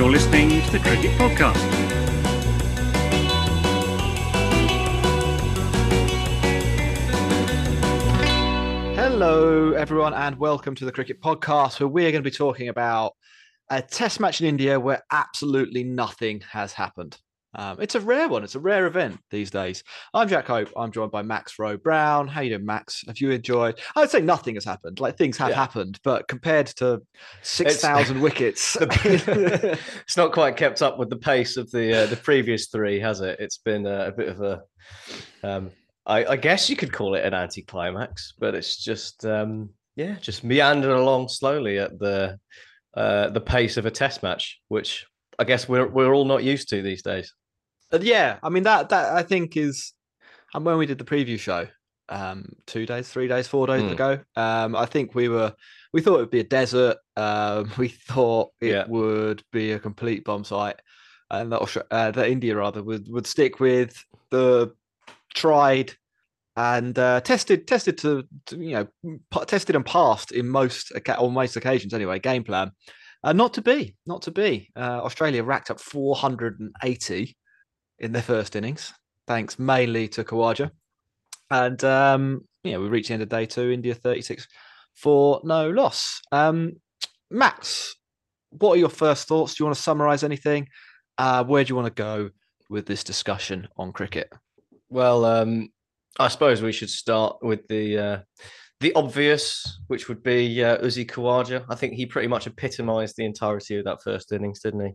You're listening to the Cricket Podcast. Hello, everyone, and welcome to the Cricket Podcast, where we're going to be talking about a test match in India where absolutely nothing has happened. Um, it's a rare one. It's a rare event these days. I'm Jack Hope. I'm joined by Max Rowe Brown. How you doing, Max? Have you enjoyed? I would say nothing has happened. Like things have Yeah. happened, but compared to six thousand wickets, it's not quite kept up with the pace of the uh, the previous three, has it? It's been uh, a bit of a, um, I, I guess you could call it an anticlimax, but it's just um, yeah, just meandering along slowly at the uh, the pace of a test match, which I guess we're we're all not used to these days. Yeah, I mean that that I think is, and when we did the preview show, um, two days, three days, four days Mm. ago, um, I think we were we thought it would be a desert. Um, we thought it Yeah. would be a complete bomb site, and that Austra- uh, that India rather would would stick with the tried and uh, tested tested to, to you know tested and passed in most or most occasions anyway game plan. Uh, not to be, not to be. Uh, Australia racked up 480 in their first innings, thanks mainly to Khawaja. And um, yeah, we reached the end of day two, India 36 for no loss. Um, Max, what are your first thoughts? Do you want to summarize anything? Uh, where do you want to go with this discussion on cricket? Well, um, I suppose we should start with the uh, the obvious, which would be uh, Uzi Khawaja. I think he pretty much epitomised the entirety of that first innings, didn't he?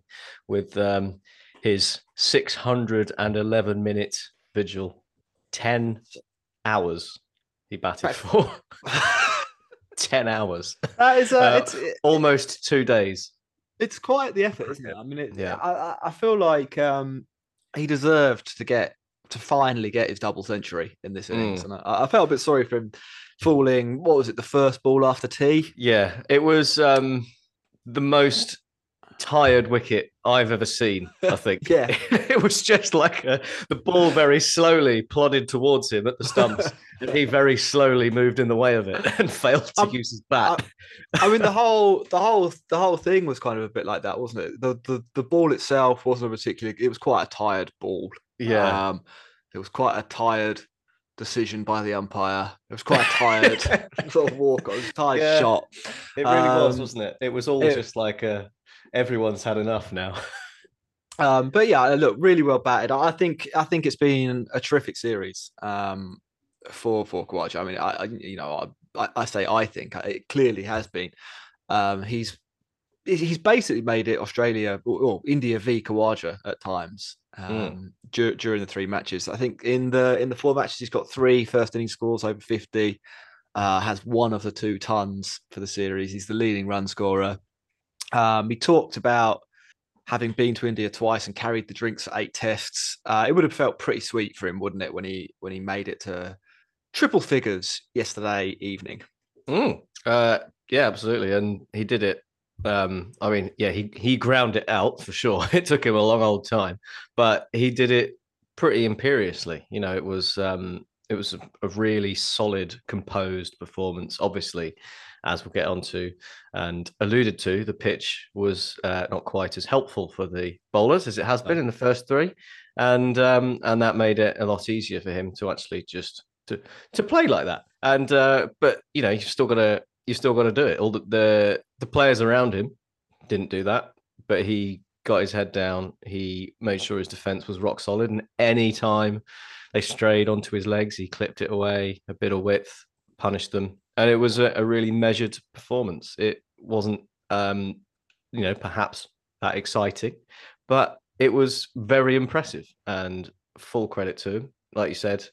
With um, his 611 minute vigil, 10 hours he batted Right. for. 10 hours, That is, Uh, it's, it- almost two days. it's quite the effort, isn't it? I mean, it, Yeah. I, I- I feel like um, he deserved to get to finally get his double century in this innings, Mm. and I, I felt a bit sorry for him falling. What was it? The first ball after tea. Yeah, it was um, the most tired wicket I've ever seen. I think. Yeah. it was just like a, the ball very slowly plodded towards him at the stumps, and he very slowly moved in the way of it and failed to Um, use his bat. I mean, the whole, the whole, the whole thing was kind of a bit like that, wasn't it? The the, the ball itself wasn't a particularly. It was quite a tired ball. yeah, Um, it was quite a tired decision by the umpire. It was quite a tired sort of walk. It was a tired Yeah. shot. it really was, um, wasn't it? It was all it- just like a, everyone's had enough now. Um, but yeah, look, really well batted. I think I think it's been a terrific series um, for for Khawaja. I mean, I, I you know I, I- say I think it clearly has been. Um, he's he's basically made it Australia or, or India v Khawaja at times um, dur- during the three matches. I think in the in the four matches he's got three first inning scores over fifty. Uh, has one of the two tons for the series. He's the leading run scorer. Um, he talked about having been to India twice and carried the drinks at eight tests. Uh, it would have felt pretty sweet for him, wouldn't it, when he when he made it to triple figures yesterday evening? Mm, uh, yeah, absolutely, and he did it Um, I mean, yeah, he he ground it out for sure. It took him a long old time, but he did it pretty imperiously. You know, it was um, it was a, a really solid, composed performance. Obviously, as we'll get onto and alluded to, the pitch was uh, not quite as helpful for the bowlers as it has been in the first three, and um, and that made it a lot easier for him to actually just to to play like that. And uh, but you know, you've still got to you've still got to do it. All the, the the players around him didn't do that, but he got his head down. He made sure his defense was rock solid, and any time they strayed onto his legs, he clipped it away a bit of width, punished them, and it was a, a really measured performance. It wasn't, um, you know, perhaps that exciting, but it was very impressive and full credit to him. Like you said,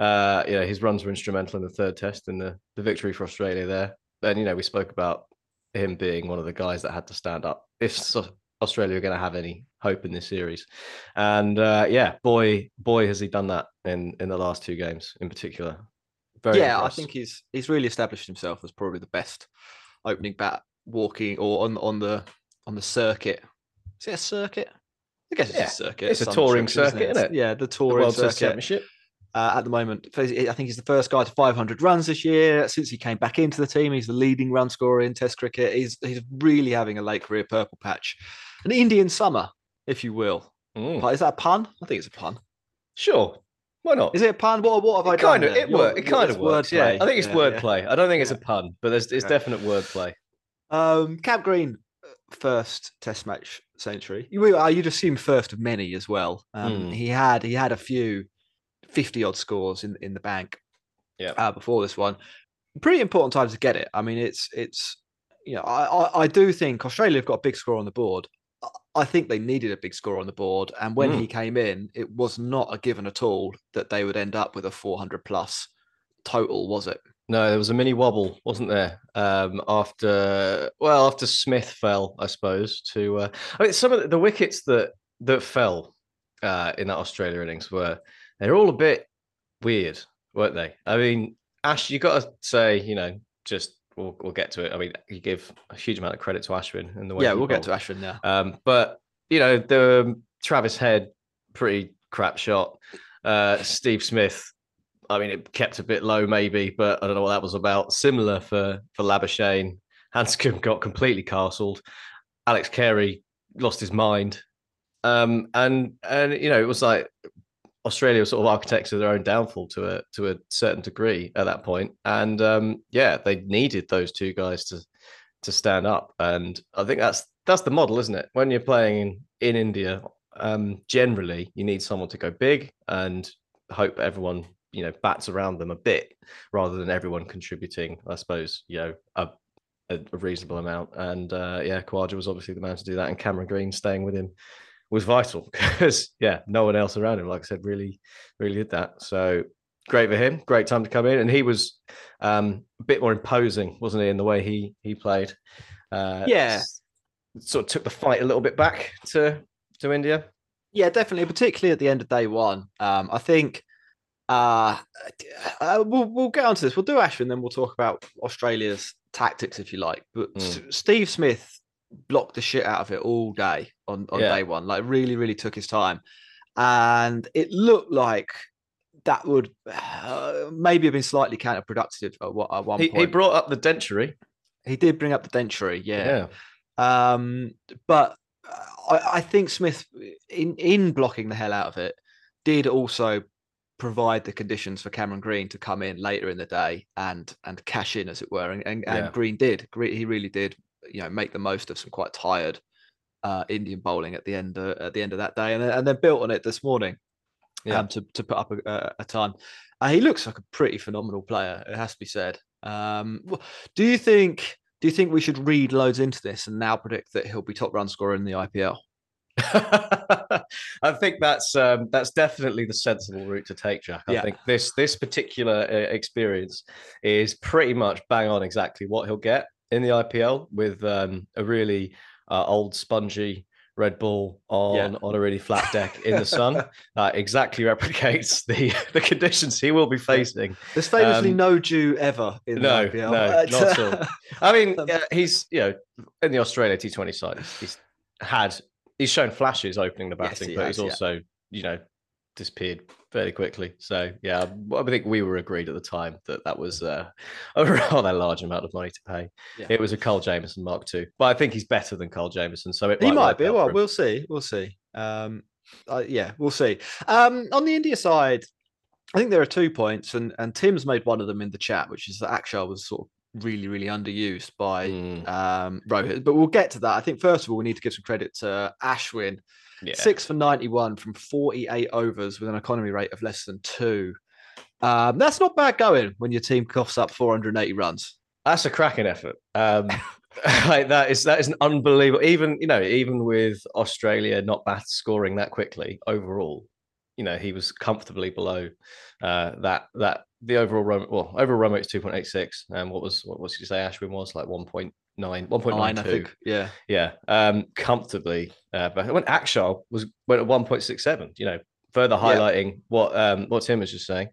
uh, you know, his runs were instrumental in the third test and the, the victory for Australia there. And, you know, we spoke about him being one of the guys that had to stand up if Australia are going to have any hope in this series. And uh, yeah, boy, boy, has he done that in in the last two games in particular. Very yeah, impressed. I think he's he's really established himself as probably the best opening bat walking or on on the on the circuit. Is it a circuit? I guess it's yeah. a circuit. It's a touring circuit, isn't it? isn't it? Yeah, the touring the World circuit. Championship. Uh, at the moment, I think he's the first guy to 500 runs this year. Since he came back into the team, he's the leading run scorer in Test cricket. He's he's really having a late career purple patch, an Indian summer, if you will. Mm. Is that a pun? I think it's a pun. Sure, why not? Is it a pun? What, what have I kind done? Of, it, work, it kind of works. Yeah, I think it's yeah, wordplay. Yeah. I don't think it's a pun, but there's it's definite wordplay. Um, Cam Green first Test match century. You uh, you'd assume first of many as well. Um, mm. He had he had a few fifty odd scores in in the bank. Yeah. Uh, before this one, pretty important time to get it. I mean, it's it's you know I, I, I do think Australia have got a big score on the board. I think they needed a big score on the board, and when mm. he came in, it was not a given at all that they would end up with a 400 plus total, was it? No, there was a mini wobble, wasn't there? Um, after well, after Smith fell, I suppose. To uh, I mean, some of the, the wickets that that fell uh, in that Australia innings were they're all a bit weird, weren't they? I mean, Ash, you got to say, you know, just we'll we'll get to it. I mean, you give a huge amount of credit to Ashwin in the way. Yeah, we'll bowled. get to Ashwin now. Um, but you know, the Travis Head, pretty crap shot. Uh, Steve Smith I mean, it kept a bit low, maybe, but I don't know what that was about. Similar for for Labuschagne. Handscomb got completely castled. Alex Carey lost his mind, um, and and you know it was like Australia was sort of architects of their own downfall to a to a certain degree at that point, and um, yeah, they needed those two guys to to stand up, and I think that's that's the model, isn't it? When you're playing in, in India, um, generally you need someone to go big and hope everyone you know bats around them a bit rather than everyone contributing i suppose you know a, a, reasonable amount. And uh yeah Khawaja was obviously the man to do that and cameron green staying with him was vital because yeah no one else around him like i said really really did that so great for him great time to come in and he was um a bit more imposing wasn't he in the way he he played uh yeah sort of took the fight a little bit back to to india yeah definitely particularly at the end of day one um i think uh, uh, we'll we'll get onto this. We'll do Ashwin, then we'll talk about Australia's tactics if you like. But mm. Steve Smith blocked the shit out of it all day on on yeah. day one. Like really, really took his time, and it looked like that would uh, maybe have been slightly counterproductive at, what, at one he, point. He brought up the dentary. He did bring up the dentary, yeah. yeah. Um, but I, I think Smith, in in blocking the hell out of it, did also provide the conditions for Cameron Green to come in later in the day and and cash in, as it were. And and, yeah. and Green did. He really did. You know, make the most of some quite tired uh, Indian bowling at the end uh, at the end of that day, and and then built on it this morning. Yeah. Um, to to put up a, a time. Uh, he looks like a pretty phenomenal player. It has to be said. Um, do you think? Do you think we should read loads into this and now predict that he'll be top run scorer in the IPL? I think that's um, that's definitely the sensible route to take, Jack. I yeah. think this this particular uh, experience is pretty much bang on exactly what he'll get in the IPL with um, a really uh, old, spongy Red Bull on Yeah. on a really flat deck in the sun. uh, exactly replicates the the conditions he will be facing. There's famously Um, no dew ever in No, the IPL. no, Uh, not at all. I mean, uh, he's you know in the Australia T20 side, he's, had he's shown flashes opening the Yes, batting, he but has, he's yeah. also you know disappeared fairly quickly. So yeah, I think we were agreed at the time that that was uh, a rather large amount of money to pay. Yeah. It was a Kyle Jamieson Mark II, but I think he's better than Kyle Jamieson, so it he might work be. Well, we'll see. We'll see. Um, uh, yeah, we'll see. Um, on the India side, I think there are two points, and and Tim's made one of them in the chat, which is that Akshar was sort of really, really underused by Mm, um, Rohit. But we'll get to that. I think first of all, we need to give some credit to Ashwin, yeah. six for ninety-one from forty-eight overs with an economy rate of less than two. Um, that's not bad going when your team coughs up 480 runs. That's a cracking effort. Um, like that is that is an unbelievable. Even you know, even with Australia not bat scoring that quickly overall, you know, he was comfortably below uh, that that the overall run. Well, overall run rate is two point eight six. And what was what was you say? Ashwin was like 1.9, 1.92. Nine, I think. Yeah. Yeah, um, comfortably. Uh, but when Akshar was went at one point six seven, you know, further Yeah. highlighting what um, what Tim was just saying.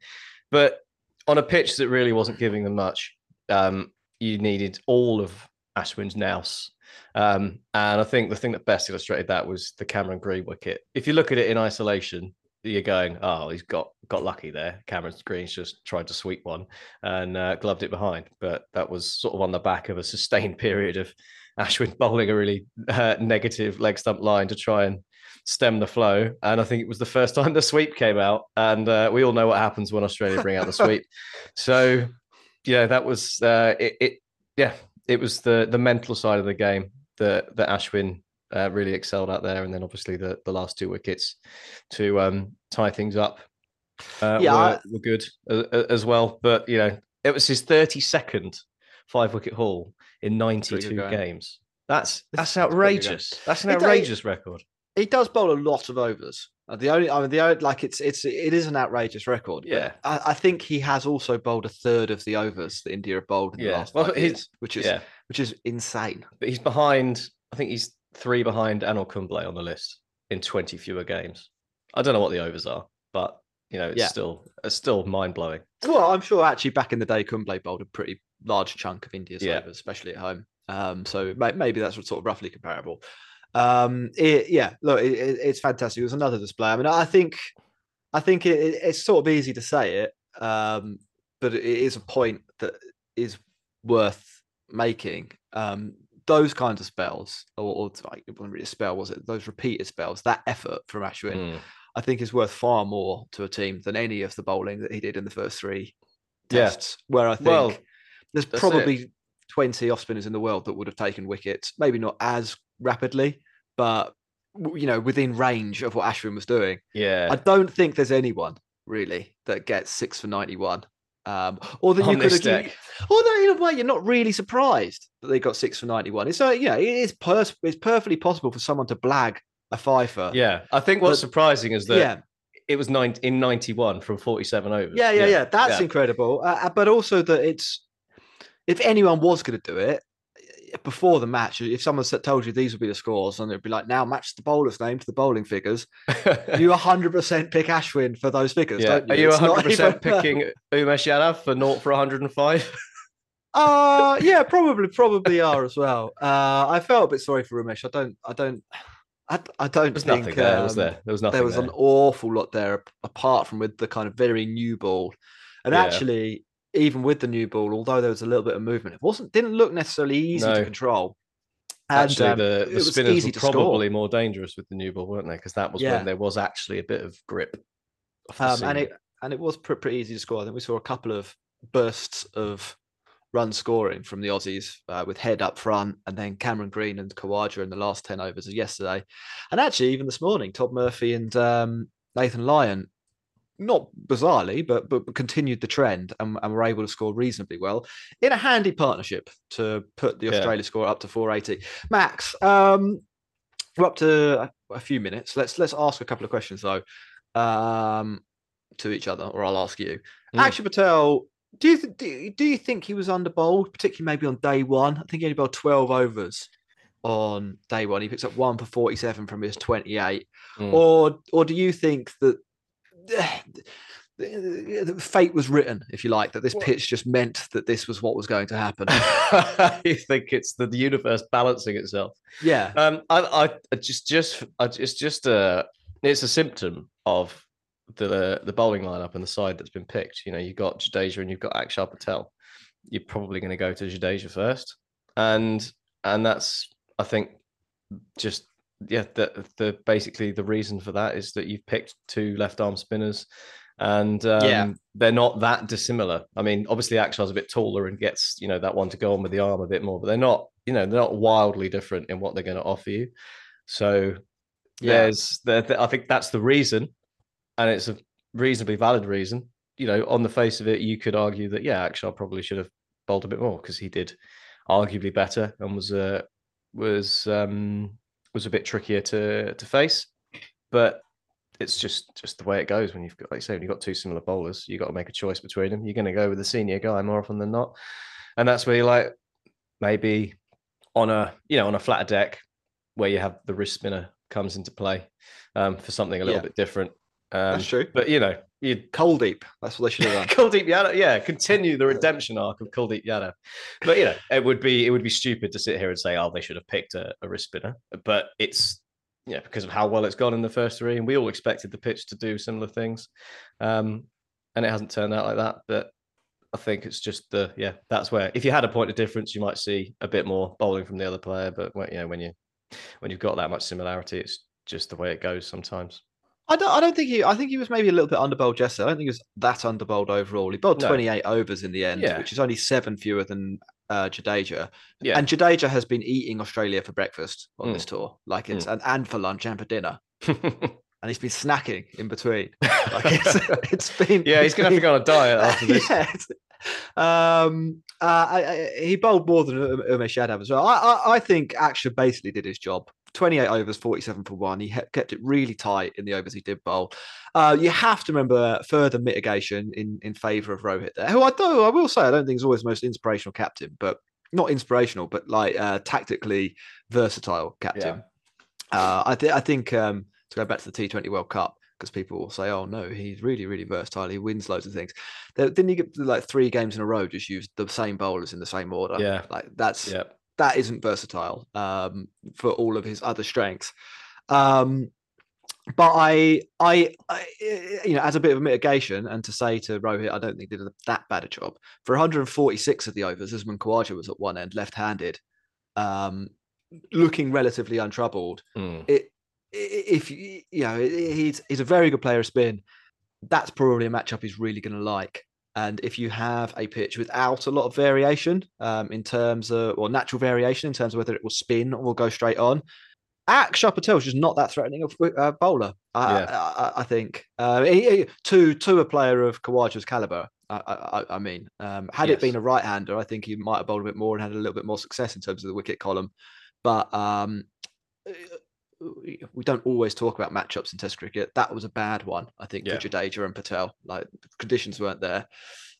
But on a pitch that really wasn't giving them much, um, you needed all of Ashwin's nous. Um, and I think the thing that best illustrated that was the Cameron Green wicket. If you look at it in isolation, you're going, oh, he's got got lucky there. Cameron Green's just tried to sweep one and uh, gloved it behind. But that was sort of on the back of a sustained period of Ashwin bowling a really uh, negative leg stump line to try and stem the flow. And I think it was the first time the sweep came out. And uh, we all know what happens when Australia bring out the sweep. So, yeah, that was uh, it, it. Yeah, it was the the mental side of the game that that Ashwin uh, really excelled out there, and then obviously the the last two wickets to um, tie things up. Uh, Yeah, were, were good uh, uh, as well. But you know, it was his thirty second five wicket haul in ninety Pretty two good going. games. That's that's That's pretty good going. outrageous. That's an outrageous record. he does bowl a lot of overs. Uh, The only, I mean, the only, like it's it's it is an outrageous record. Yeah. I, I think he has also bowled a third of the overs that India have bowled in the last Well, five years, which is Yeah, which is insane. but he's behind. I think he's three behind Anil Kumble on the list in twenty fewer games. I don't know what the overs are, but you know, it's Yeah. still it's still mind blowing. Well, I'm sure actually back in the day, Kumble bowled a pretty large chunk of India's Yeah. overs, especially at home. Um, so maybe that's sort of roughly comparable. Um, it, yeah, look, it, it- it's fantastic. It was another display. I mean, I think, I think it, it- it's sort of easy to say it, um, but it is a point that is worth making. Um, those kinds of spells, or, or like, it wasn't really a spell, was it? Those repeated spells, that effort from Ashwin, Mm. I think is worth far more to a team than any of the bowling that he did in the first three Yeah. tests. Where I think Well, there's that's it. probably 20 off spinners in the world that would have taken wickets, maybe not as rapidly, but you know, within range of what Ashwin was doing. Yeah, I don't think there's anyone really that gets six for 91. Um, or that On you could have deck. or that in a way you're not really surprised that they got six for 91. It's uh, yeah, it is pers- it's perfectly possible for someone to blag a fifer. yeah. I think what's but- surprising is that yeah, it was nine in ninety one from forty seven overs. Yeah, yeah, yeah. That's yeah. incredible. Uh, uh, but also that it's if anyone was going to do it before the match, if someone told you these would be the scores, and it'd be like, now match the bowler's name to the bowling figures, you 100% pick Ashwin for those figures, yeah. don't you? Are you It's hundred percent even- picking Umesh Yadav for naught for one hundred and five? Uh yeah, probably, probably are as well. Uh, I felt a bit sorry for Umesh. I don't, I don't, I, I don't There's think nothing there, was um, there? There was nothing. there was an awful lot there apart from with the kind of very new ball and Yeah. actually even with the new ball although there was a little bit of movement it wasn't didn't look necessarily easy to No. control and, Actually, um, the, spinners were to probably more dangerous with the new ball, weren't they? Because that was Yeah. when there was actually a bit of grip. um, and it and it was pre- pretty easy to score i think we saw a couple of bursts of run scoring from the aussies uh, with head up front and then cameron green and khawaja in the last 10 overs of yesterday and actually even this morning todd murphy and um, nathan lyon not bizarrely, but, but continued the trend and, and were able to score reasonably well in a handy partnership to put the Yeah. Australia score up to 480. Max, um, we're up to a, a few minutes. Let's let's ask a couple of questions though, um, to each other, or I'll ask you. Mm. Akshay Patel, do you th- do, you- do you think he was under bowled, particularly maybe on day one? I think he only bowled 12 overs. on day one. He picks up one for 47 from his 28. Mm. Or or do you think that fate was written, if you like, that this pitch just meant that this was what was going to happen? you think it's the universe balancing itself? Yeah. Um, I, I just, just, I, it's just a, it's a symptom of the the bowling lineup and the side that's been picked. You know, you've got Jadeja and you've got Akshar Patel. You're probably going to go to Jadeja first, and and that's I think just yeah the the basically the reason for that is that you've picked two left arm spinners and um, Yeah. they're not that dissimilar. I mean, obviously Akshar's a bit taller and gets you know that one to go on with the arm a bit more, but they're not you know they're not wildly different in what they're going to offer you. So Yeah. there's there, I think that's the reason, and it's a reasonably valid reason. You know, on the face of it, you could argue that yeah, Akshar probably should have bowled a bit more because he did arguably better and was uh, was um, was a bit trickier to to face, but it's just just the way it goes when you've got like you say when you've got two similar bowlers you've got to make a choice between them. You're going to go with the senior guy more often than not. And that's where you're like maybe on a you know on a flatter deck where you have the wrist spinner comes into play um, for something a little Yeah. bit different um, That's true. but you know you Deep. That's what they should have done. Kuldeep Yadav, yeah, continue the redemption arc of Deep Yadav. But you know, it would be it would be stupid to sit here and say, oh, they should have picked a, a wrist spinner. But it's yeah, because of how well it's gone in the first three, and we all expected the pitch to do similar things, um, and it hasn't turned out like that. But I think it's just the yeah, that's where if you had a point of difference, you might see a bit more bowling from the other player. But when, you know, when you when you've got that much similarity, it's just the way it goes sometimes. I don't. I don't think he. I think he was maybe a little bit underbowled yesterday. I don't think he was that underbowled overall. He bowled No. 28 overs in the end, Yeah. which is only seven fewer than uh, Jadeja. Yeah. And Jadeja has been eating Australia for breakfast on Mm. this tour, like it's and, and for lunch and for dinner, and he's been snacking in between. Like it's, it's been. yeah, he's gonna have to go on a diet after this. yeah. Um, uh, I, I, he bowled more than Um- Umesh Yadav as well. I, I, I think Akshar basically did his job. 28 overs, 47 for one. He kept it really tight in the overs he did bowl. Uh, you have to remember further mitigation in, in favour of Rohit there, who I do, I will say, I don't think is always the most inspirational captain, but not inspirational, but like uh, tactically versatile captain. Uh, I, th- I think um, to go back to the T20 World Cup, because people will say, "Oh no, he's really, really versatile. He wins loads of things." Didn't he get like three games in a row just use the same bowlers in the same order? Yeah. like that's yeah. That isn't versatile um, for all of his other strengths. Um, but I, I, I, you know, as a bit of a mitigation, and to say to Rohit, I don't think he did that bad a job. For 146 of the overs, Usman Khawaja was at one end, left-handed, um, looking relatively untroubled Mm. it if you you know he's he's a very good player of spin that's probably a matchup he's really going to like and if you have a pitch without a lot of variation um, in terms of or natural variation in terms of whether it will spin or will go straight on Akshay Patel is just not that threatening of a uh, bowler. I, Yeah. I, I- I think uh, he- he- to to a player of Khawaja's caliber. I, I, I mean, um, had it been a right-hander, I think he might have bowled a bit more and had a little bit more success in terms of the wicket column. But um, we don't always talk about matchups in Test cricket. That was a bad one, I think, Yeah. for Jadeja and Patel. Like the conditions weren't there,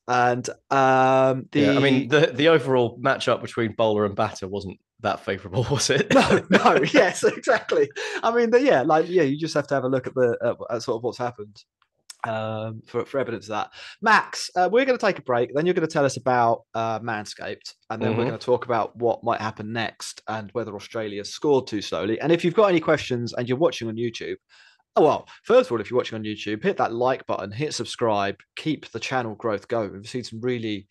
and um, the Yeah, I mean, the the overall matchup between bowler and batter wasn't that favourable, was it? no, no, yes, exactly. I mean, the, yeah, like yeah, you just have to have a look at the at, at sort of what's happened um, for for evidence of that. Max, uh, we're going to take a break. Then you're going to tell us about uh, Manscaped, and then we're Mhm. going to talk about what might happen next and whether Australia scored too slowly. And if you've got any questions and you're watching on YouTube. Oh, well, first of all, if you're watching on YouTube, hit that like button, hit subscribe, keep the channel growth going. We've seen some really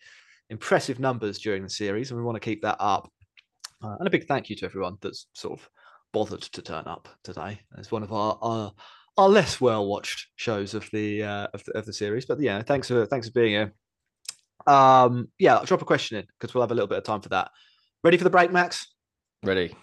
impressive numbers during the series, and we want to keep that up. Uh, and a big thank you to everyone that's sort of bothered to turn up today. It's one of our our, our less well watched shows of the, uh, of the of the series. But yeah, thanks for thanks for being here. Um, yeah, I'll drop a question in because we'll have a little bit of time for that. Ready for the break, Max? Ready.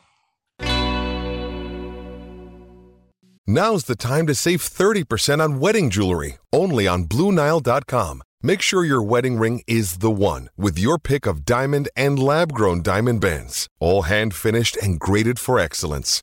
Now's the time to save 30% on wedding jewelry, only on BlueNile.com. Make sure your wedding ring is the one with your pick of diamond and lab grown diamond bands, all hand finished and graded for excellence.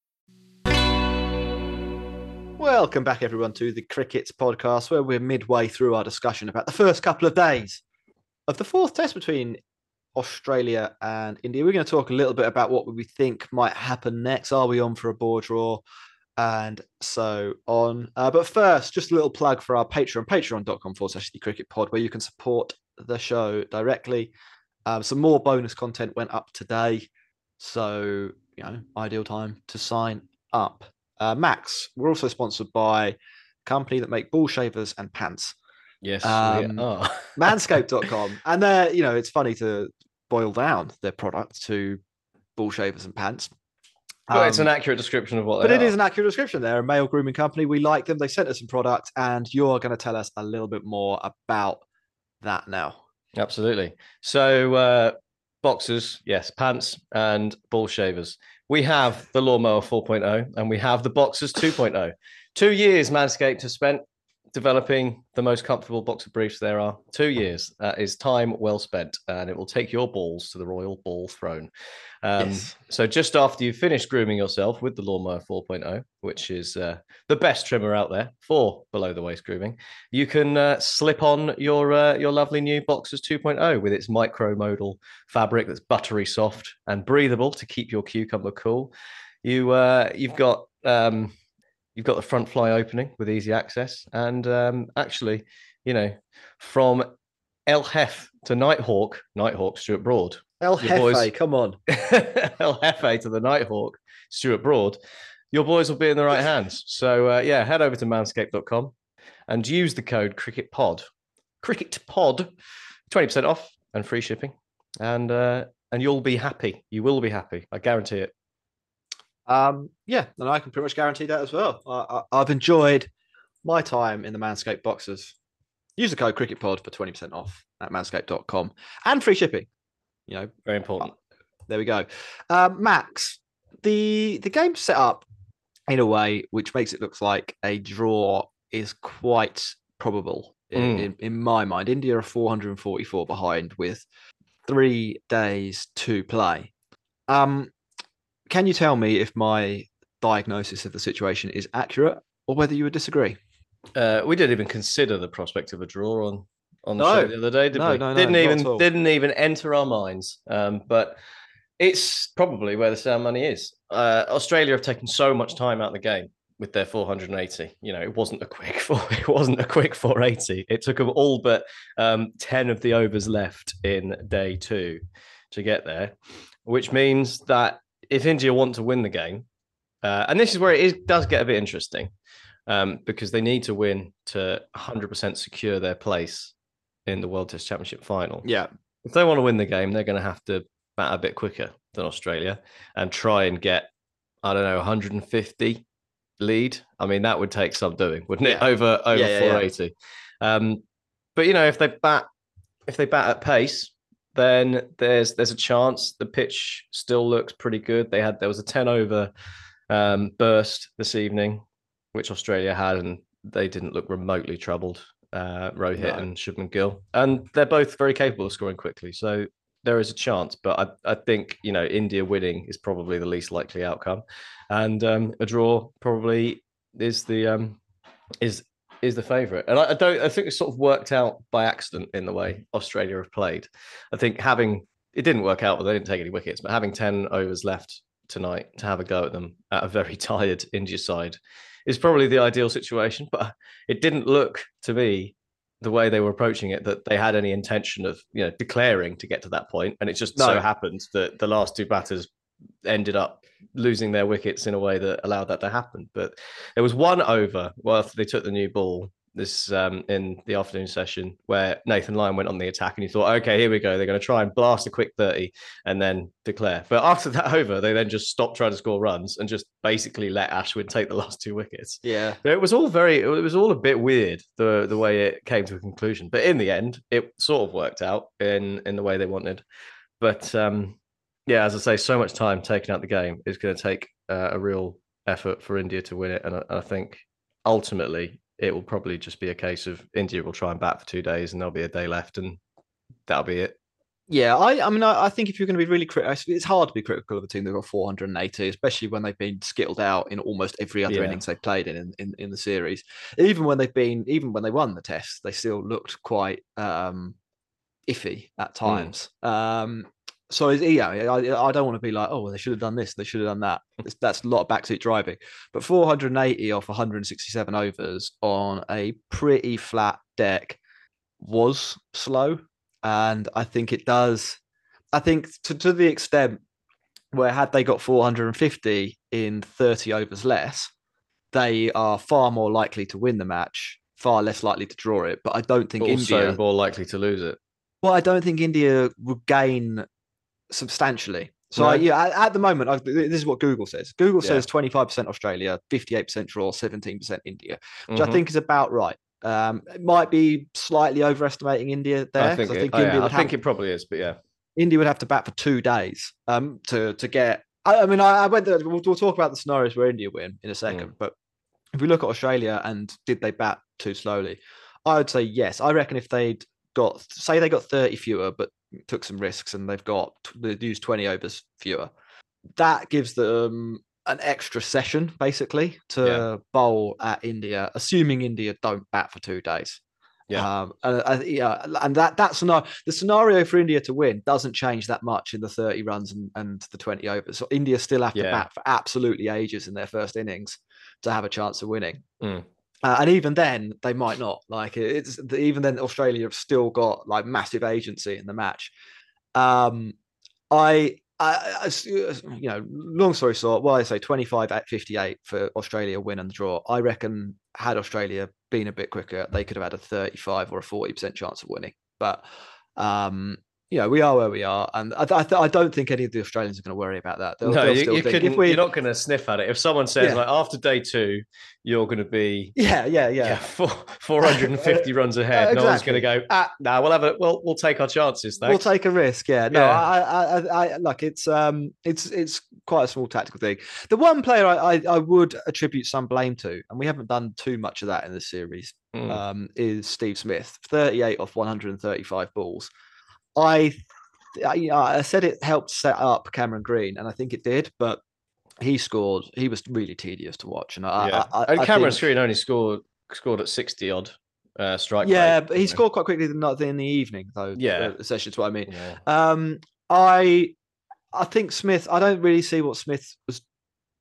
Welcome back, everyone, to the Crickets podcast, where we're midway through our discussion about the first couple of days of the fourth test between Australia and India. We're going to talk a little bit about what we think might happen next. Are we on for a bore draw? And so on. Uh, but first, just a little plug for our Patreon, patreon.com forward slash the cricket pod, where you can support the show directly. Um, some more bonus content went up today. So, you know, ideal time to sign up. Uh, Max, we're also sponsored by a company that make ball shavers and pants. Yes, Um. Manscaped.com. and they're, you know, it's funny to boil down their product to ball shavers and pants. Well, it's Um, an accurate description of what but it are. is an accurate description. They're a male grooming company. We like them. They sent us some product, and you're going to tell us a little bit more about that now. Absolutely. So, uh, boxers, yes, pants and ball shavers. We have the Lawnmower 4.0 and we have the Boxers 2.0. Two years Manscaped have spent developing the most comfortable boxer briefs there are. Two years. is time well spent, and it will take your balls to the royal ball throne. Um, Yes. So, just after you've finished grooming yourself with the Lawnmower 4.0, which is uh, the best trimmer out there for below the waist grooming, you can uh, slip on your uh, your lovely new Boxers 2.0 with its micro modal fabric that's buttery soft and breathable to keep your cucumber cool. You uh, you've got um, you've got the front fly opening with easy access, and um, actually, you know, from El Hef to Nighthawk, Nighthawk Stuart Broad, El Your boys- come on. El Jefe to the Nighthawk, Stuart Broad, your boys will be in the right hands. So uh, yeah, head over to manscaped.com and use the code Cricket Pod, Cricket Pod, twenty percent off and free shipping, and uh, and you'll be happy. You will be happy. I guarantee it. Um, yeah, and I can pretty much guarantee that as well. I, I, I've enjoyed my time in the Manscaped boxes. Use the code CricketPod for 20% off at manscaped.com and free shipping. You know, Very important. there we go. Um, Max, the the game's set up in a way which makes it look like a draw is quite probable in, Mm. in, in my mind. India are 444 behind with three days to play. Um, can you tell me if my diagnosis of the situation is accurate or whether you would disagree? Uh, we didn't even consider the prospect of a draw on on the No. show the other day, did No, we? no, no, didn't even didn't even enter our minds. Um, but it's probably where the sound money is. Uh, Australia have taken so much time out of the game with their 480. You know, it wasn't a quick four. It wasn't a quick 480. It took them all but um, 10 of the overs left in day two to get there, which means that if India want to win the game, uh, and this is where it is, does get a bit interesting um, because they need to win to 100% secure their place in the World Test Championship final. Yeah. If they want to win the game, they're going to have to bat a bit quicker than Australia and try and get, I don't know, 150 lead. I mean, that would take some doing, wouldn't it? Yeah. Over over Yeah, yeah, yeah. 480. Um, but you know, if they bat if they bat at pace, then there's there's a chance the pitch still looks pretty good. They had there was a 10 over um, burst this evening, which Australia had, and they didn't look remotely troubled. Uh, Rohit No. and Shubman Gill, and they're both very capable of scoring quickly. So there is a chance, but I, I think you know India winning is probably the least likely outcome, and um, a draw probably is the um, is is the favourite. And I, I don't I think it's sort of worked out by accident in the way Australia have played. I think having it didn't work out, but they didn't take any wickets. But having ten overs left tonight to have a go at them at a very tired India side is probably the ideal situation. But it didn't look to me the way they were approaching it that they had any intention of you know declaring to get to that point and it just so No. happened that the last two batters ended up losing their wickets in a way that allowed that to happen but there was one over well they took the new ball this um, in the afternoon session where Nathan Lyon went on the attack, and you thought, okay, here we go. They're going to try and blast a quick thirty and then declare. But after that over, they then just stopped trying to score runs and just basically let Ashwin take the last two wickets. Yeah, it was all very. It was all a bit weird the the way it came to a conclusion. But in the end, it sort of worked out in in the way they wanted. But um, yeah, as I say, so much time taken out the game is going to take uh, a real effort for India to win it, and I, I think ultimately it will probably just be a case of India will try and bat for two days, and there'll be a day left, and that'll be it. Yeah, I, I mean, I, I think if you're going to be really critical, it's hard to be critical of a team that got 480, especially when they've been skittled out in almost every other Yeah. innings they've played in, in in the series. Even when they've been, even when they won the test, they still looked quite um, iffy at times. Um, so it's- yeah, I, I don't want to be like, oh, well, they should have done this, they should have done that. It's- That's a lot of backseat driving. But 480 off 167 overs on a pretty flat deck was slow. And I think it does. I think to, to the extent where had they got 450 in 30 overs less, they are far more likely to win the match, far less likely to draw it. But I don't think also India. more likely to lose it. Well, I don't think India would gain substantially. So No. I, yeah, at, at the moment, i this is what Google says. Google Yeah. says 25% Australia, 58% draw, 17% India, which I Mhm. think is about right. Um, it might be slightly overestimating India there. I think, I it, think oh, yeah, India I think it probably is, but yeah, India would have to bat for two days um, to to get. I, I mean, I, I went. There, we'll, we'll talk about the scenarios where India win in a second, Mm. but if we look at Australia and did they bat too slowly, I would say yes. I reckon if they'd got say they got 30 fewer but took some risks and they've got they've used 20 overs fewer, that gives them an extra session basically to Yeah. bowl at India, assuming India don't bat for two days. Yeah. Um, and, uh, yeah, and that that scenario, the scenario for India to win doesn't change that much in the 30 runs and, and the 20 overs. So India still have to Yeah. bat for absolutely ages in their first innings to have a chance of winning. Mm. Uh, and even then, they might not. Like it's even then, Australia have still got like massive agency in the match. Um, I, I, I s- you know, long story short, well, I say 25 at 58 for Australia win and draw. I reckon had Australia been a bit quicker, they could have had a 35 or a 40% chance of winning. But, um, you know, we are where we are. And I, I, I don't think any of the Australians are going to worry about that. They'll, no, they'll you, still you if we... you're not going to sniff at it. If someone says Yeah. like after day two, you're going to be yeah, yeah, yeah. yeah, four, 450 runs ahead. No one's going to go. Ah, no, we'll have it. We'll we'll take our chances. We'll take a risk, yeah. No, Yeah. I, I, I, I, look, it's um, it's it's quite a small tactical thing. The one player I, I, I would attribute some blame to, and we haven't done too much of that in the series, Mm. um, is Steve Smith, thirty-eight off one hundred and thirty-five balls. I, I, I said it helped set up Cameron Green, and I think it did, but he scored. He was really tedious to watch, and I, yeah. I, I, and Cameron Green only scored scored at 60 odd uh, strike. Yeah, rate, but he know. scored quite quickly in the, in the evening, though. Yeah. uh, the session's what I mean. Yeah. Um, I I think Smith. I don't really see what Smith was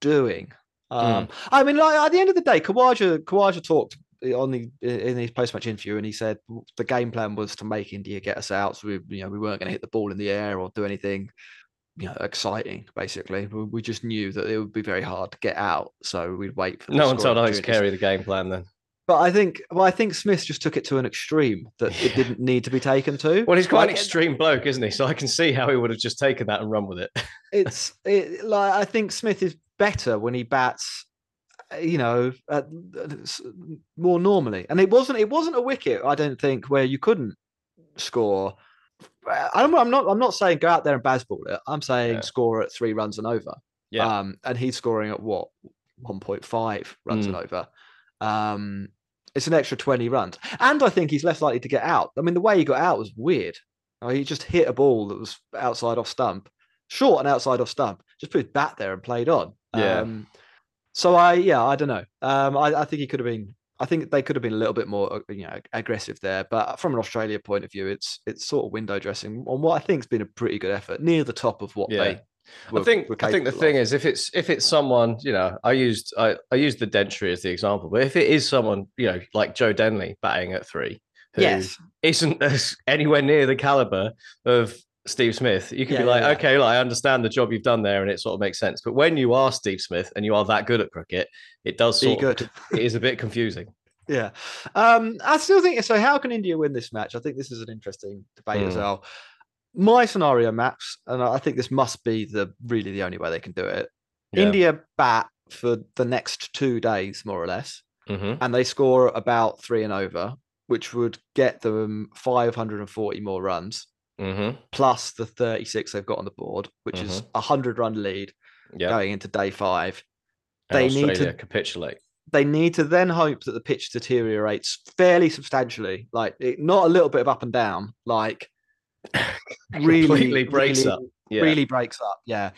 doing. Um, I mean, like at the end of the day, Khawaja Khawaja talked on the in his post match interview, and he said the game plan was to make India get us out. So we, you know, we weren't going to hit the ball in the air or do anything, you know, exciting. Basically, we, we just knew that it would be very hard to get out, so we'd wait for. the No one told Alex opportunities. Carey the game plan then. But I think, well, I think Smith just took it to an extreme that it didn't need to be taken to. Well, he's quite an extreme bloke, isn't he? So I can see how he would have just taken that and run with it. it's it, like I think Smith is better when he bats, you know, at more normally. And it wasn't it wasn't a wicket. I don't think where you couldn't score. Uh, I'm, I'm not I'm not saying go out there and baseball it. I'm saying Yeah. score at three runs and over. Yeah. Um, and he's scoring at what 1.5 runs and over. Um, it's an extra 20 runs, and I think he's less likely to get out. I mean, the way he got out was weird. Uh, he just hit a ball that was outside off stump, short and outside off stump. Just put his bat there and played on. Yeah. Um, so I, yeah, I don't know. Um, I, I think he could have been. I think they could have been a little bit more, uh, you know, aggressive there. But from an Australia point of view, it's it's sort of window dressing on what I think has been a pretty good effort, near the top of what Yeah. they. I think I think the thing is if it's if it's someone you know I used I, I used the Dentry as the example, but if it is someone you know like Joe Denley batting at three, who Yes. isn't anywhere near the caliber of Steve Smith, you can Yeah, be like, yeah. okay, like, I understand the job you've done there, and it sort of makes sense. But when you are Steve Smith and you are that good at cricket, it does sort of, good. it is a bit confusing. Yeah. Um, I still think so. How can India win this match? I think this is an interesting debate mm. as well. My scenario maps, and I think this must be the really the only way they can do it. Yeah. India bat for the next two days, more or less, mm-hmm. and they score about three and over, which would get them 540 more runs, mm-hmm. plus the 36 they've got on the board, which mm-hmm. is a hundred run lead yep. going into day five. And they Australia need to capitulate they need to then hope that the pitch deteriorates fairly substantially, like it, not a little bit of up and down, like really breaks really, up. Yeah. Really breaks up. Yeah.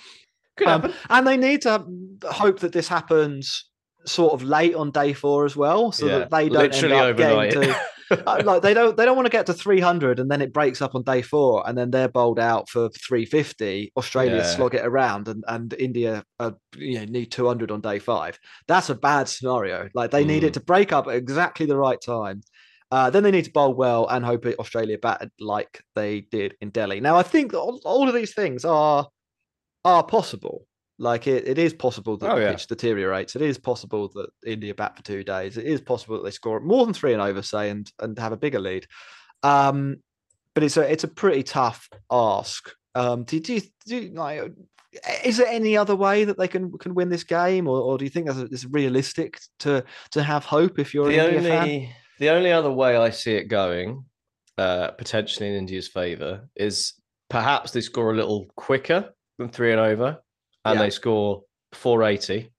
Um, and they need to hope that this happens sort of late on day four as well, so yeah. that they don't Literally end up overnight. getting to Uh, like they don't they don't want to get to 300 and then it breaks up on day four and then they're bowled out for 350 australia yeah. slog it around and and india uh, you know need 200 on day five that's a bad scenario like they mm. need it mm. to break up at exactly the right time uh, then they need to bowl well and hope Australia batted like they did in Delhi. Now, I think all, all of these things are are possible. Like it, it is possible that oh, the yeah. pitch deteriorates. It is possible that India bat for two days. It is possible that they score more than three and over, say, and and have a bigger lead. Um, but it's a it's a pretty tough ask. Um, do, do, you, do like, is there any other way that they can can win this game, or, or do you think that's it's realistic to to have hope if you're the only fan? the only other way I see it going, uh, potentially in India's favour, is perhaps they score a little quicker than three and over, and yeah. they score 480,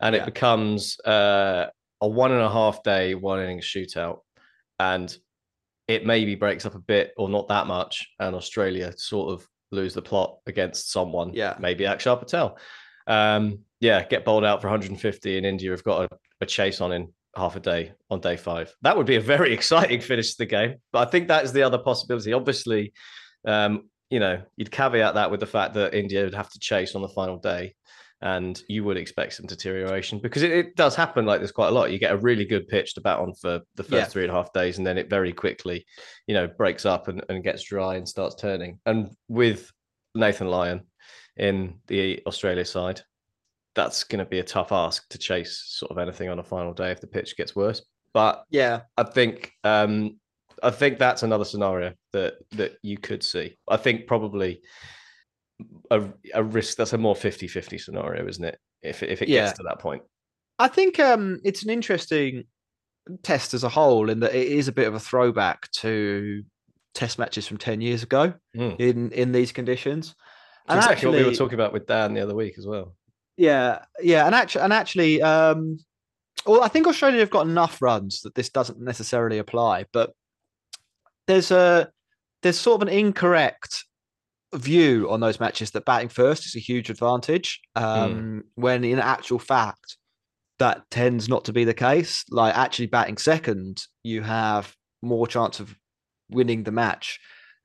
and yeah. it becomes uh, a one and a half day one innings shootout, and it maybe breaks up a bit or not that much, and Australia sort of lose the plot against someone. Yeah, maybe Akshar Patel. Um, yeah, get bowled out for 150, and India have got a, a chase on in half a day on day five. That would be a very exciting finish to the game. But I think that is the other possibility. Obviously, um, you know, you'd caveat that with the fact that India would have to chase on the final day, and you would expect some deterioration because it, it does happen like this quite a lot. You get a really good pitch to bat on for the first yeah. three and a half days, and then it very quickly, you know, breaks up and, and gets dry and starts turning. And with Nathan Lyon in the Australia side, that's going to be a tough ask to chase sort of anything on a final day if the pitch gets worse. But yeah, I think um, I think that's another scenario that that you could see. I think probably a, a risk that's a more 50-50 scenario, isn't it? If if it yeah. gets to that point. I think um, it's an interesting test as a whole in that it is a bit of a throwback to test matches from 10 years ago mm. in in these conditions. And exactly actually, what we were talking about with Dan the other week as well. Yeah, yeah, and actually, and actually, um, well, I think Australia have got enough runs that this doesn't necessarily apply, but there's a there's sort of an incorrect view on those matches that batting first is a huge advantage um, mm. when in actual fact that tends not to be the case like actually batting second you have more chance of winning the match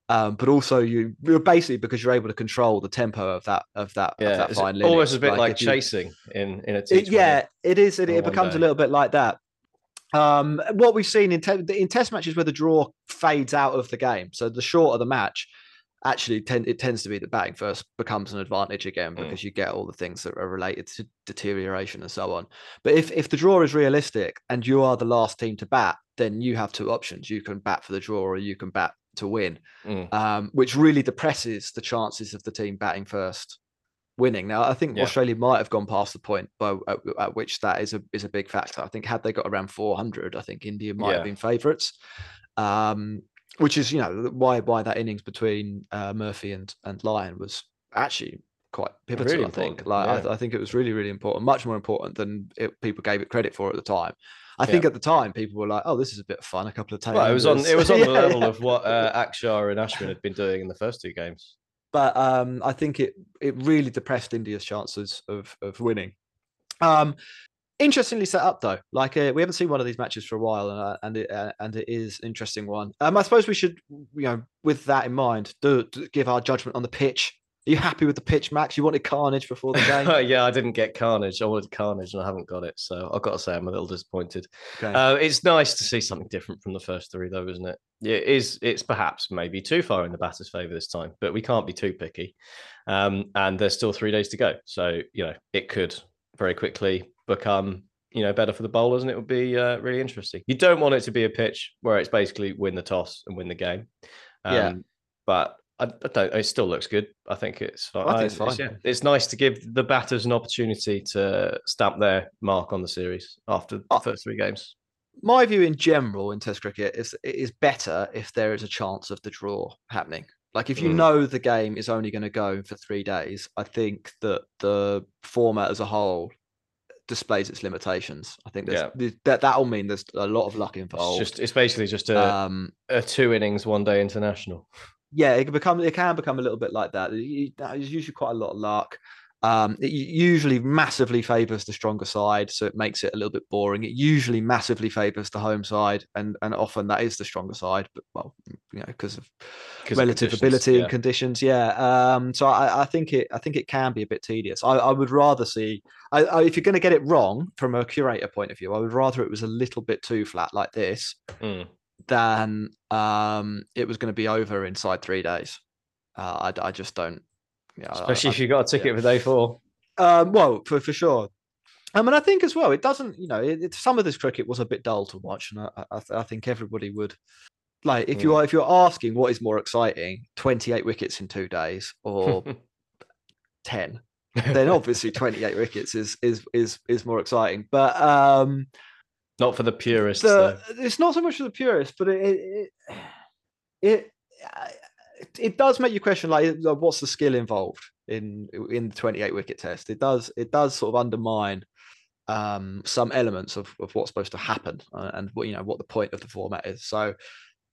um, but also you are basically because you're able to control the tempo of that of that yeah, of that it's fine almost a bit like, like chasing you, in in a it, yeah it is it, it becomes day. a little bit like that um, what we've seen in, te- in test matches where the draw fades out of the game, so the shorter the match, actually tend, it tends to be that batting first becomes an advantage again mm. because mm. you get all the things that are related to deterioration and so on. But if if the draw is realistic and you are the last team to bat, then you have two options: you can bat for the draw or you can bat to win, mm. um, which really depresses the chances of the team batting first winning. Now, I think yeah. Australia might have gone past the point by, at, at, which that is a is a big factor. I think had they got around 400, I think India might yeah. have been favourites. Um, which is, you know, why why that innings between uh, Murphy and and Lyon was actually quite pivotal. Really I think, like yeah. I, I, think it was really really important, much more important than it, people gave it credit for at the time. I think at the time people were like, "Oh, this is a bit of fun." A couple of times. Well, it was on it was on the level of what uh, Akshar and Ashwin had been doing in the first two games but um, I think it it really depressed India's chances of of winning. Um, interestingly set up though. Like uh, we haven't seen one of these matches for a while, and uh, and it uh, and it is interesting one. Um, I suppose we should, you know, with that in mind, do, do give our judgment on the pitch are you happy with the pitch, Max? You wanted Carnage before the game. yeah, I didn't get Carnage. I wanted Carnage, and I haven't got it. So I've got to say, I'm a little disappointed. Okay. Uh, it's nice to see something different from the first three, though, isn't it? It is. It's perhaps maybe too far in the batter's favour this time, but we can't be too picky. Um, and there's still three days to go, so you know it could very quickly become you know better for the bowlers, and it would be uh, really interesting. You don't want it to be a pitch where it's basically win the toss and win the game. Um, Yeah. but I, I don't. It still looks good. I think it's fine. I think it's It's, yeah, it's nice to give the batters an opportunity to stamp their mark on the series after the Oh. first three games. my view in general in Test cricket is it is better if there is a chance of the draw happening. Like if you Mm. know the game is only going to go for three days, I think that the format as a whole displays its limitations. I think Yeah. th- that that'll mean there's a lot of luck It's involved. just. It's basically just a, um, a two innings one day international. Yeah, it can become it can become a little bit like that. You- There's usually quite a lot of luck. Um, it usually massively favors the stronger side, so it makes it a little bit boring. It usually massively favors the home side, and and often that is the stronger side. But well, you know, because of of relative conditions, ability yeah. and conditions, yeah. Um, so I, I think it I think it can be a bit tedious. I, I would rather see I, I, if you're going to get it wrong from a curator point of view, I would rather it was a little bit too flat like this Mm. Than um, it was going to be over inside three days. Uh, I, I just don't. Yeah, I- Especially I- if you got a ticket yeah. for day four. Um, well, for for sure. I mean, I think as well, it doesn't. You know, it, it- some of this cricket was a bit dull to watch, and I, I, I think everybody would like if you Mm. are if you're asking what is more exciting, twenty eight wickets in two days or ten, then obviously twenty eight wickets is is is is more exciting. But um, Not for the purists. the, though. it's not so much for the purists, but it it it, it, it does make you question like like, what's the skill involved in in the 28 wicket test. It does it does sort of undermine um, some elements of, of what's supposed to happen uh, and what you know what the point of the format is. So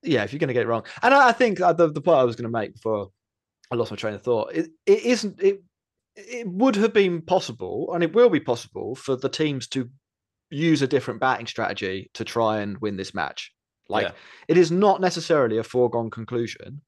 yeah, if you're going to get it wrong, and I, I think uh, the the point I was going to make before I lost my train of thought, it, it isn't it. It would have been possible, and it will be possible for the teams to use a different batting strategy to try and win this match. Like Yeah. it is not necessarily a foregone conclusion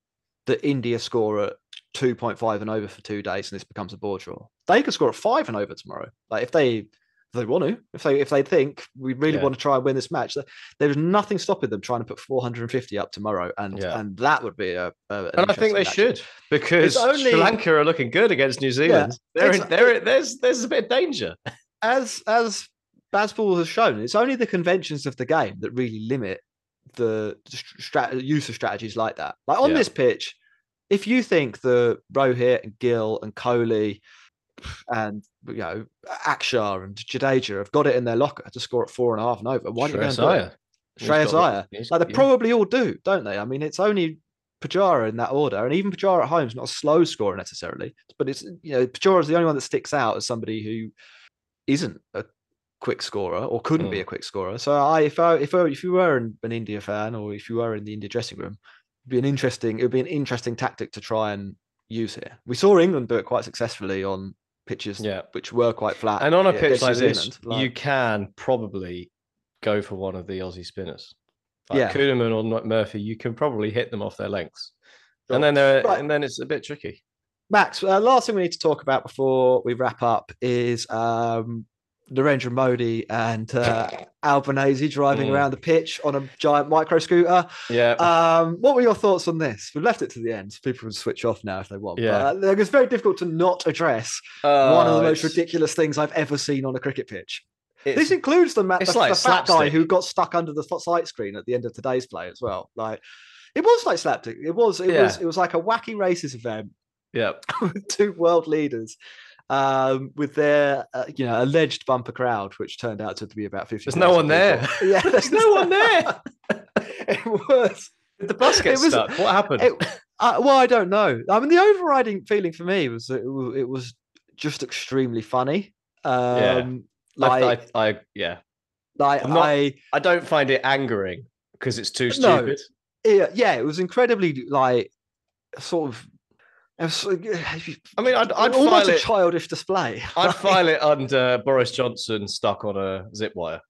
that India score at 2.5 and over for two days and this becomes a bore draw. They could score at five and over tomorrow. Like if they if they want to, if they if they think we really Yeah. want to try and win this match, there's nothing stopping them trying to put 450 up tomorrow, and Yeah. and that would be a. a an and I think they match. should because only- Sri Lanka are looking good against New Zealand. They're in, they're, there's there's a bit of danger. as as Bazball has shown, it's only the conventions of the game that really limit the stra- use of strategies like that. Like on Yeah. this pitch, if you think the Rohit and Gill and Kohli and you know Akshar and Jadeja have got it in their locker to score at four and a half and over, why don't you go and do it? Shreyas Iyer. He's Shreyas got- Iyer. he's- Like they yeah. probably all do, don't they? I mean, it's only Pujara in that order, and even Pujara at home is not a slow scorer necessarily, but it's you know Pujara is the only one that sticks out as somebody who isn't a quick scorer or couldn't be Mm. a quick scorer. So I, if I, if I, if you were an, an India fan or if you were in the India dressing room, it'd be an interesting, it would be an interesting tactic to try and use here. We saw England do it quite successfully on pitches Yeah. which were quite flat, And on a yeah, pitch like this, Zealand, you can probably go for one of the Aussie spinners. Like Yeah. Kuhnemann or Mur- Murphy, you can probably hit them off their lengths, Sure. and then they're, Right. and then it's a bit tricky. Max, uh, last thing we need to talk about before we wrap up is um, Narendra Modi and uh, Albanese driving Mm. around the pitch on a giant micro scooter. Yeah, Um, what were your thoughts on this? We've left it to the end. so People can switch off now if they want. Yeah. But, uh, it's very difficult to not address one of the most ridiculous things I've ever seen on a cricket pitch. This includes the, ma- it's the, like the fat guy who got stuck under the sight screen at the end of today's play as well. Like it was like slapstick. It was. It was. It was like a Wacky Races event yeah, two world leaders um, with their uh, you know alleged bumper crowd, which turned out to be about fifty. There's no one there. Yeah, There's no one there. it was. Did the bus get It was- stuck? What happened? It, uh, well, I don't know. I mean, the overriding feeling for me was that it was, it was just extremely funny. Um, I- Like, I, I, yeah, like not- I, I don't find it angering because it's too No. stupid. yeah, yeah, it was incredibly like sort of. Was, I mean, I'd, I'd almost a childish display. I'd file it under Boris Johnson stuck on a zip wire.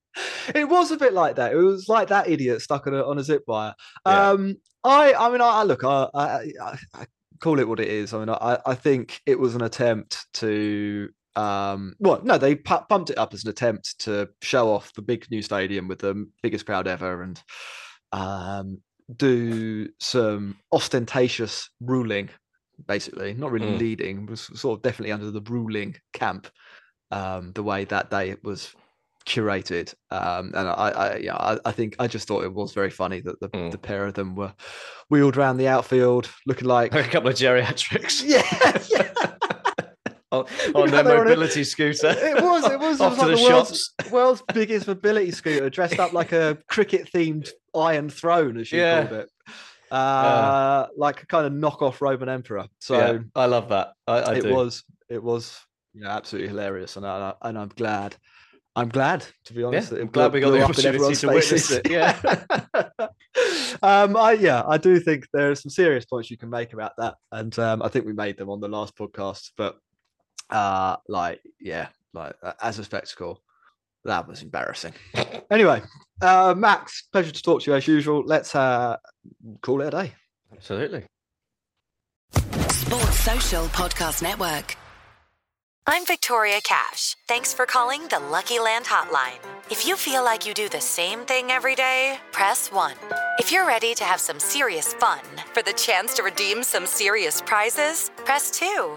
it was a bit like that. It was like that idiot stuck on a on a zip wire. Yeah. Um, I I mean, I, I look, I, I I I call it what it is. I mean, I I think it was an attempt to. Um, well, no, they pu- pumped it up as an attempt to show off the big new stadium with the biggest crowd ever and um, do some ostentatious ruling, basically. Not really Mm. leading, was sort of definitely under the ruling camp. Um, the way that day it was curated. Um, and I, I, yeah, I, I think I just thought it was very funny that the, Mm. the pair of them were wheeled around the outfield, looking like a couple of geriatrics. yeah, yeah. on, on their were in a- mobility scooter. It was. It was. It was like the the world's, world's biggest mobility scooter, dressed up like a cricket-themed Iron Throne, as you Yeah. called it, uh, like a kind of knockoff Roman Emperor. So yeah, I love that. I, I it do. was. It was. Yeah, absolutely hilarious, and I, and I'm glad. I'm glad, to be honest. that I'm glad we got the opportunity to witness it, yeah. um, I yeah, I do think there are some serious points you can make about that, and um, I think we made them on the last podcast. But uh, like, yeah, like uh, as a spectacle, that was embarrassing. anyway, uh, Max, pleasure to talk to you as usual. Let's uh, call it a day. Absolutely. Sports Social Podcast Network. I'm Victoria Cash. Thanks for calling the Lucky Land Hotline. If you feel like you do the same thing every day, press 1. If you're ready to have some serious fun for the chance to redeem some serious prizes, press 2.